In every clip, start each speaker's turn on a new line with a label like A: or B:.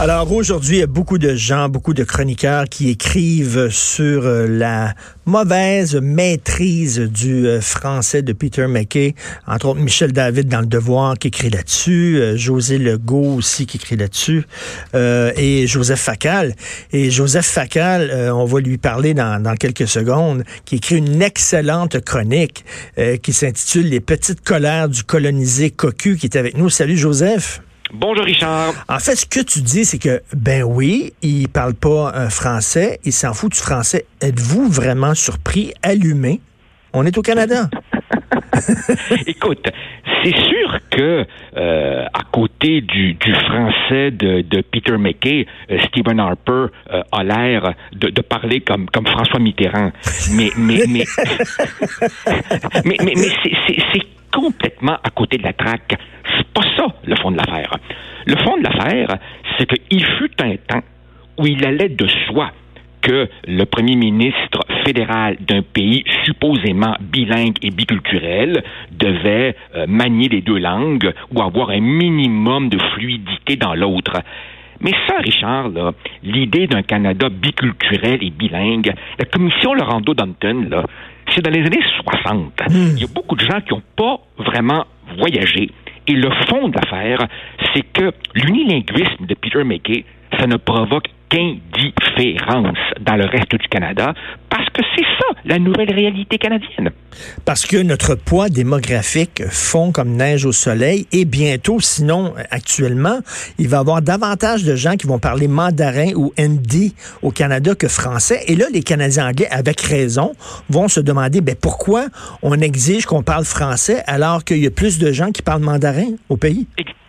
A: Alors aujourd'hui, il y a beaucoup de gens, beaucoup de chroniqueurs qui écrivent sur euh, la mauvaise maîtrise du euh, français de Peter McKay. Entre autres, Michel David dans Le Devoir qui écrit là-dessus, euh, José Legault aussi qui écrit là-dessus, et Joseph Facal. Et Joseph Facal, on va lui parler dans, dans, quelques secondes, qui écrit une excellente chronique qui s'intitule Les petites colères du colonisé cocu qui est avec nous. Salut Joseph.
B: Bonjour Richard.
A: En fait, ce que tu dis, c'est que, ben oui, il parle pas un français, il s'en fout du français. Êtes-vous vraiment surpris, allumé? On est au Canada.
B: Écoute, c'est sûr que euh, à côté du, français de, Peter McKay, euh, Stephen Harper euh, a l'air de, parler comme, comme François Mitterrand. Mais mais mais mais, mais, mais c'est complètement à côté de la traque. Pas ça, le fond de l'affaire. Le fond de l'affaire, c'est qu'il fut un temps où il allait de soi que le premier ministre fédéral d'un pays supposément bilingue et biculturel devait euh, manier les deux langues ou avoir un minimum de fluidité dans l'autre. Mais ça, Richard, l'idée d'un Canada biculturel et bilingue, la commission Laurando Danton, là, c'est dans les années 60. Hmm. Il y a beaucoup de gens qui n'ont pas vraiment voyagé. Et le fond de l'affaire, c'est que l'unilinguisme de Peter McKay, ça ne provoque qu'indifférence dans le reste du Canada parce que c'est ça la nouvelle réalité canadienne.
A: Parce que notre poids démographique fond comme neige au soleil et bientôt, sinon actuellement, il va y avoir davantage de gens qui vont parler mandarin ou hindi au Canada que français. Et là, les Canadiens anglais, avec raison, vont se demander ben, pourquoi on exige qu'on parle français alors qu'il y a plus de gens qui parlent mandarin au pays?
B: Exactement.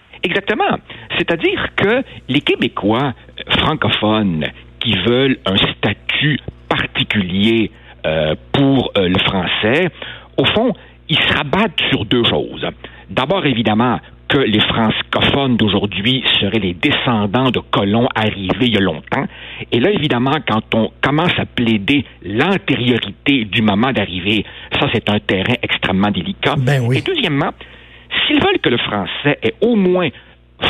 B: C'est-à-dire que les Québécois francophones qui veulent un statut particulier euh, pour euh, le français, au fond, ils se rabattent sur deux choses. D'abord, évidemment, que les francophones d'aujourd'hui seraient les descendants de colons arrivés il y a longtemps. Et là, évidemment, quand on commence à plaider l'antériorité du moment d'arrivée, ça, c'est un terrain extrêmement délicat.
A: Ben oui.
B: Et deuxièmement, s'ils veulent que le français ait au moins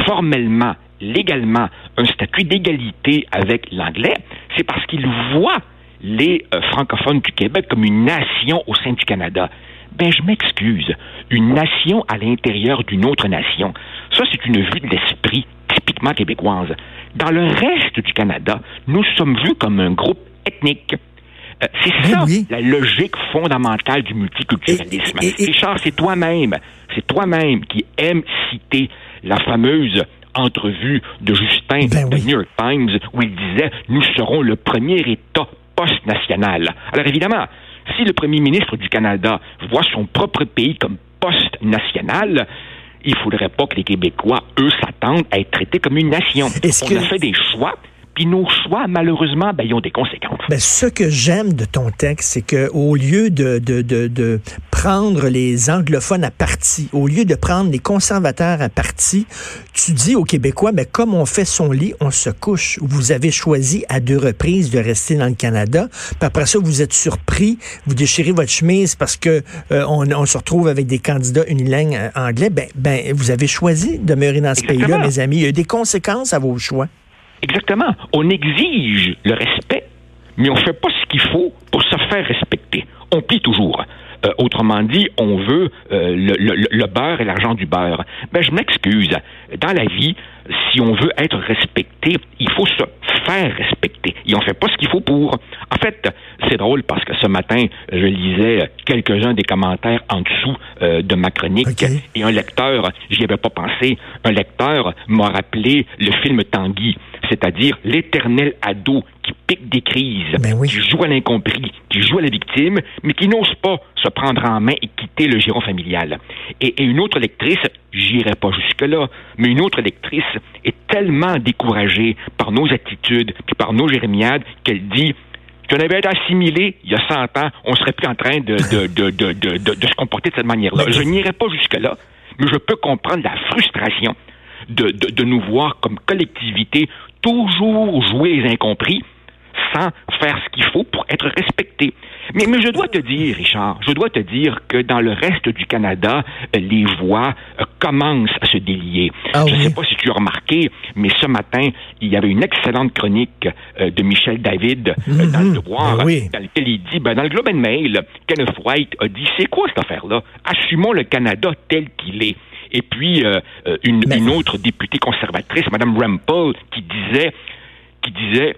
B: formellement légalement un statut d'égalité avec l'anglais, c'est parce qu'ils voient les euh, francophones du Québec comme une nation au sein du Canada. Ben, je m'excuse. Une nation à l'intérieur d'une autre nation. Ça, c'est une vue de l'esprit typiquement québécoise. Dans le reste du Canada, nous sommes vus comme un groupe ethnique. Euh, c'est ça la logique fondamentale du multiculturalisme. Richard, c'est toi-même, c'est toi-même qui aime citer la fameuse entrevue de Justin ben de New York Times où il disait Nous serons le premier État post-national. Alors évidemment, si le premier ministre du Canada voit son propre pays comme post-national, il ne faudrait pas que les Québécois, eux, s'attendent à être traités comme une nation. On a fait des choix puis nos choix, malheureusement, ben, ils ont des conséquences.
A: Ben, ce que j'aime de ton texte, c'est que au lieu de, de, de, de, prendre les anglophones à partie, au lieu de prendre les conservateurs à partie, tu dis aux Québécois, mais ben, comme on fait son lit, on se couche. Vous avez choisi à deux reprises de rester dans le Canada. Puis après ça, vous êtes surpris, vous déchirez votre chemise parce que euh, on, on, se retrouve avec des candidats unilingues euh, anglais. Ben, ben, vous avez choisi de demeurer dans ce pays-là, mes amis. Il y a des conséquences à vos choix.
B: Exactement. On exige le respect, mais on ne fait pas ce qu'il faut pour se faire respecter. On plie toujours. Euh, autrement dit, on veut euh, le, beurre et l'argent du beurre. Ben, je m'excuse. Dans la vie, si on veut être respecté, il faut se faire respecter. Et on fait pas ce qu'il faut pour. En fait, c'est drôle parce que ce matin, je lisais quelques-uns des commentaires en dessous euh, de ma chronique et un lecteur, j'y avais pas pensé, un lecteur m'a rappelé le film Tanguy, c'est-à-dire l'éternel ado des crises,
A: ben
B: qui jouent à l'incompris, qui jouent à la victime, mais qui n'osent pas se prendre en main et quitter le giron familial. Et, une autre lectrice, j'irai pas jusque-là, mais une autre lectrice est tellement découragée par nos attitudes, puis par nos jérémiades, qu'elle dit si on avait été assimilé il y a 100 ans, on serait plus en train de, de, de, de se comporter de cette manière-là. Je n'irai pas jusque-là, mais je peux comprendre la frustration de, de, nous voir comme collectivité toujours jouer les incompris sans faire ce qu'il faut pour être respecté. Mais, mais je dois te dire, Richard, je dois te dire que dans le reste du Canada, les voix euh, commencent à se délier.
A: Ah
B: je ne sais pas si tu as remarqué, mais ce matin, il y avait une excellente chronique euh, de Michel David euh, mhm. dans le Devoir, ben dans lequel il dit, ben, dans le Globe and Mail, Kenneth White a dit, c'est quoi cette affaire-là? Assumons le Canada tel qu'il est. Et puis, une, une, autre députée conservatrice, Mme Rampel, qui disait, qui disait,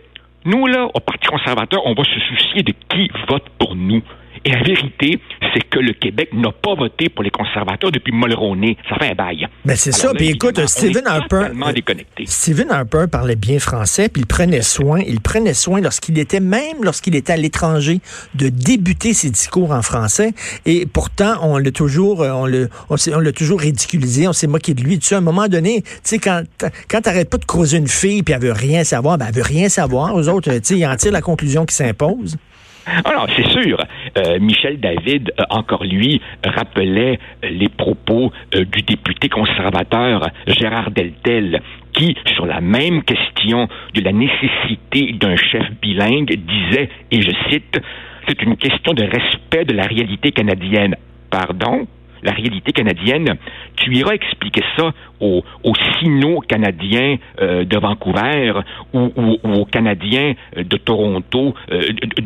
B: nous, là, au Parti conservateur, on va se soucier de qui vote pour nous. Et la vérité, c'est que le Québec n'a pas voté pour les conservateurs depuis Mulroney. Ça fait un bail.
A: Mais ben, c'est ça. Puis écoute, Stephen Harper. Stephen Harper parlait bien français, puis il prenait soin. Il prenait soin lorsqu'il était, même lorsqu'il était à l'étranger, de débuter ses discours en français. Et pourtant, on l'a toujours, on le, on, l'a toujours ridiculisé. On s'est moqué de lui. Tu sais, à un moment donné, tu sais, quand, quand t'arrêtes pas de creuser une fille, puis elle veut rien savoir, ben, elle veut rien savoir. Aux autres, tu sais, ils en tirent la conclusion qui s'impose.
B: Alors, c'est sûr. Euh, Michel David, euh, encore lui, rappelait euh, les propos du député conservateur Gérard Deltel, qui, sur la même question de la nécessité d'un chef bilingue, disait, et je cite, c'est une question de respect de la réalité canadienne. Pardon? la réalité canadienne. Tu iras expliquer ça aux, aux sino-canadiens euh, de Vancouver ou, aux Canadiens de Toronto euh,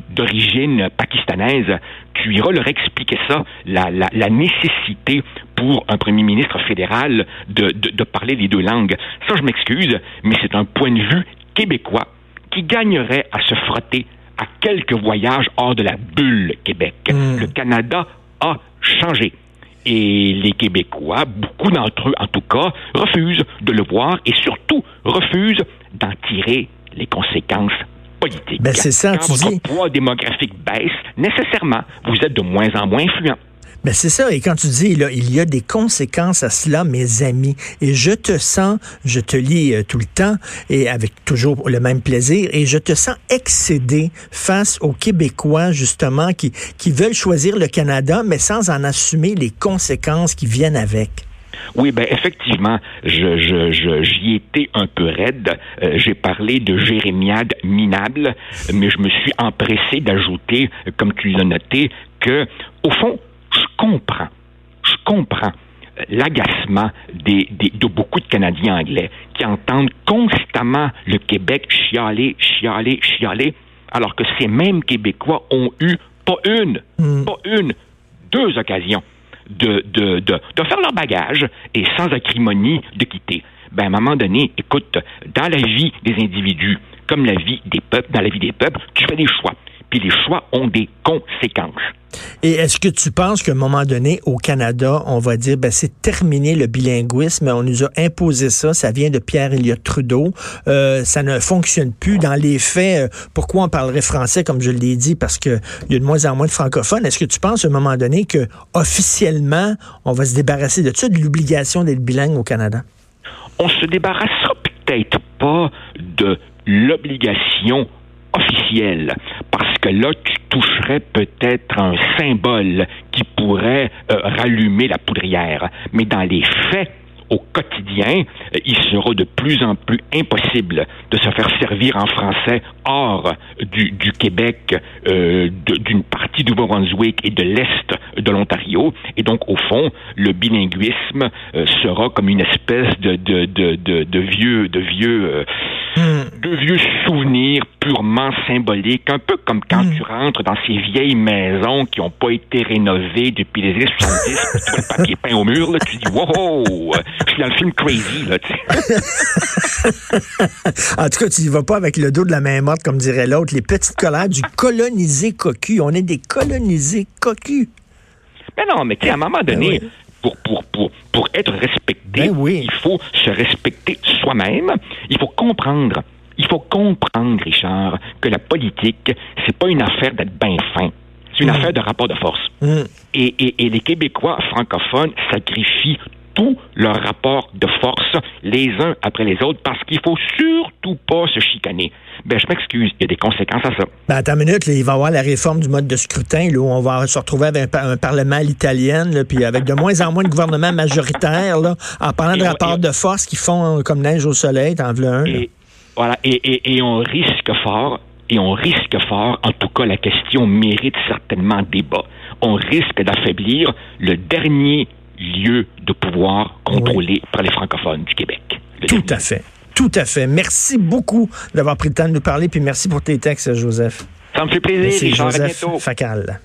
B: d'origine pakistanaise. Tu iras leur expliquer ça, la, la, nécessité pour un premier ministre fédéral de, de, de parler les deux langues. Ça, je m'excuse, mais c'est un point de vue québécois qui gagnerait à se frotter à quelques voyages hors de la bulle Québec. Hmm. Le Canada a changé. Et les Québécois, beaucoup d'entre eux en tout cas, refusent de le voir et surtout refusent d'en tirer les conséquences politiques.
A: Ben c'est ça,
B: Quand votre poids démographique baisse, nécessairement, vous êtes de moins en moins influent.
A: Ben c'est ça. Et quand tu dis, là, il y a des conséquences à cela, mes amis. Et je te sens, je te lis euh, tout le temps et avec toujours le même plaisir. Et je te sens excédé face aux Québécois, justement, qui, qui veulent choisir le Canada, mais sans en assumer les conséquences qui viennent avec.
B: Oui, ben effectivement, j'y étais un peu raide. Euh, j'ai parlé de jérémiade minable, mais je me suis empressé d'ajouter, comme tu l'as noté, que au fond, comprends, je comprends l'agacement des, de beaucoup de Canadiens anglais qui entendent constamment le Québec chialer, chialer, chialer, alors que ces mêmes Québécois ont eu pas une, hmm. pas une, deux occasions de, de, de, de, faire leur bagage et sans acrimonie de quitter. Ben, à un moment donné, écoute, dans la vie des individus, comme la vie des peuples, dans la vie des peuples, tu fais des choix. Puis les choix ont des conséquences.
A: Et est-ce que tu penses qu'à un moment donné, au Canada, on va dire, ben, c'est terminé le bilinguisme, on nous a imposé ça, ça vient de Pierre Elliott Trudeau, euh, ça ne fonctionne plus. Dans les faits, euh, pourquoi on parlerait français, comme je l'ai dit, parce qu'il y a de moins en moins de francophones? Est-ce que tu penses à un moment donné que officiellement, on va se débarrasser de ça, de l'obligation d'être bilingue au Canada?
B: On se débarrassera peut-être pas de l'obligation officielle, parce que là, tu toucherais peut-être un symbole qui pourrait euh, rallumer la poudrière. Mais dans les faits, au quotidien, euh, il sera de plus en plus impossible de se faire servir en français hors du, Québec, euh, d'une partie du Nouveau-Brunswick et de l'Est de l'Ontario. Et donc, au fond, le bilinguisme sera comme une espèce de, de, de, de, de vieux, de vieux, hmm. De vieux souvenirs purement symboliques, un peu comme quand hmm. tu rentres dans ces vieilles maisons qui n'ont pas été rénovées depuis les années 70, tu vois le papier peint au mur, là, tu dis, wow, je suis dans le film Crazy, là, tu
A: sais. en tout cas, tu n'y vas pas avec le dos de la main morte, comme dirait l'autre. Les petites colères du colonisé cocu. On est des colonisés cocus.
B: Mais non, mais tu à un moment donné, ben pour, pour, pour, pour être respecté, ben il faut se respecter soi-même. Il faut comprendre il faut comprendre, Richard, que la politique, c'est pas une affaire d'être bien fin. C'est une
A: Mm.
B: affaire de rapport de force.
A: Mm.
B: Et, et- et les Québécois francophones sacrifient tout leur rapport de force les uns après les autres parce qu'il faut surtout pas se chicaner. Ben, je m'excuse, il y a des conséquences à ça.
A: Ben, attends une minute, là, il va y avoir la réforme du mode de scrutin, là, où on va se retrouver avec un, par- un parlement à l'italienne, puis avec de moins en moins de gouvernements majoritaires, là, en parlant de rapports de force qui font euh, comme neige au soleil, t'en veux un.
B: Et, voilà, et, et- et on risque fort, et on risque fort, en tout cas la question mérite certainement débat, on risque d'affaiblir le dernier lieu de pouvoir contrôlé par les francophones du Québec.
A: Tout
B: dernier.
A: à fait. Tout à fait. Merci beaucoup d'avoir pris le temps de nous parler, puis merci pour tes textes, Joseph.
B: Ça me fait plaisir, Richard. À
A: Joseph
B: bientôt.
A: Facal.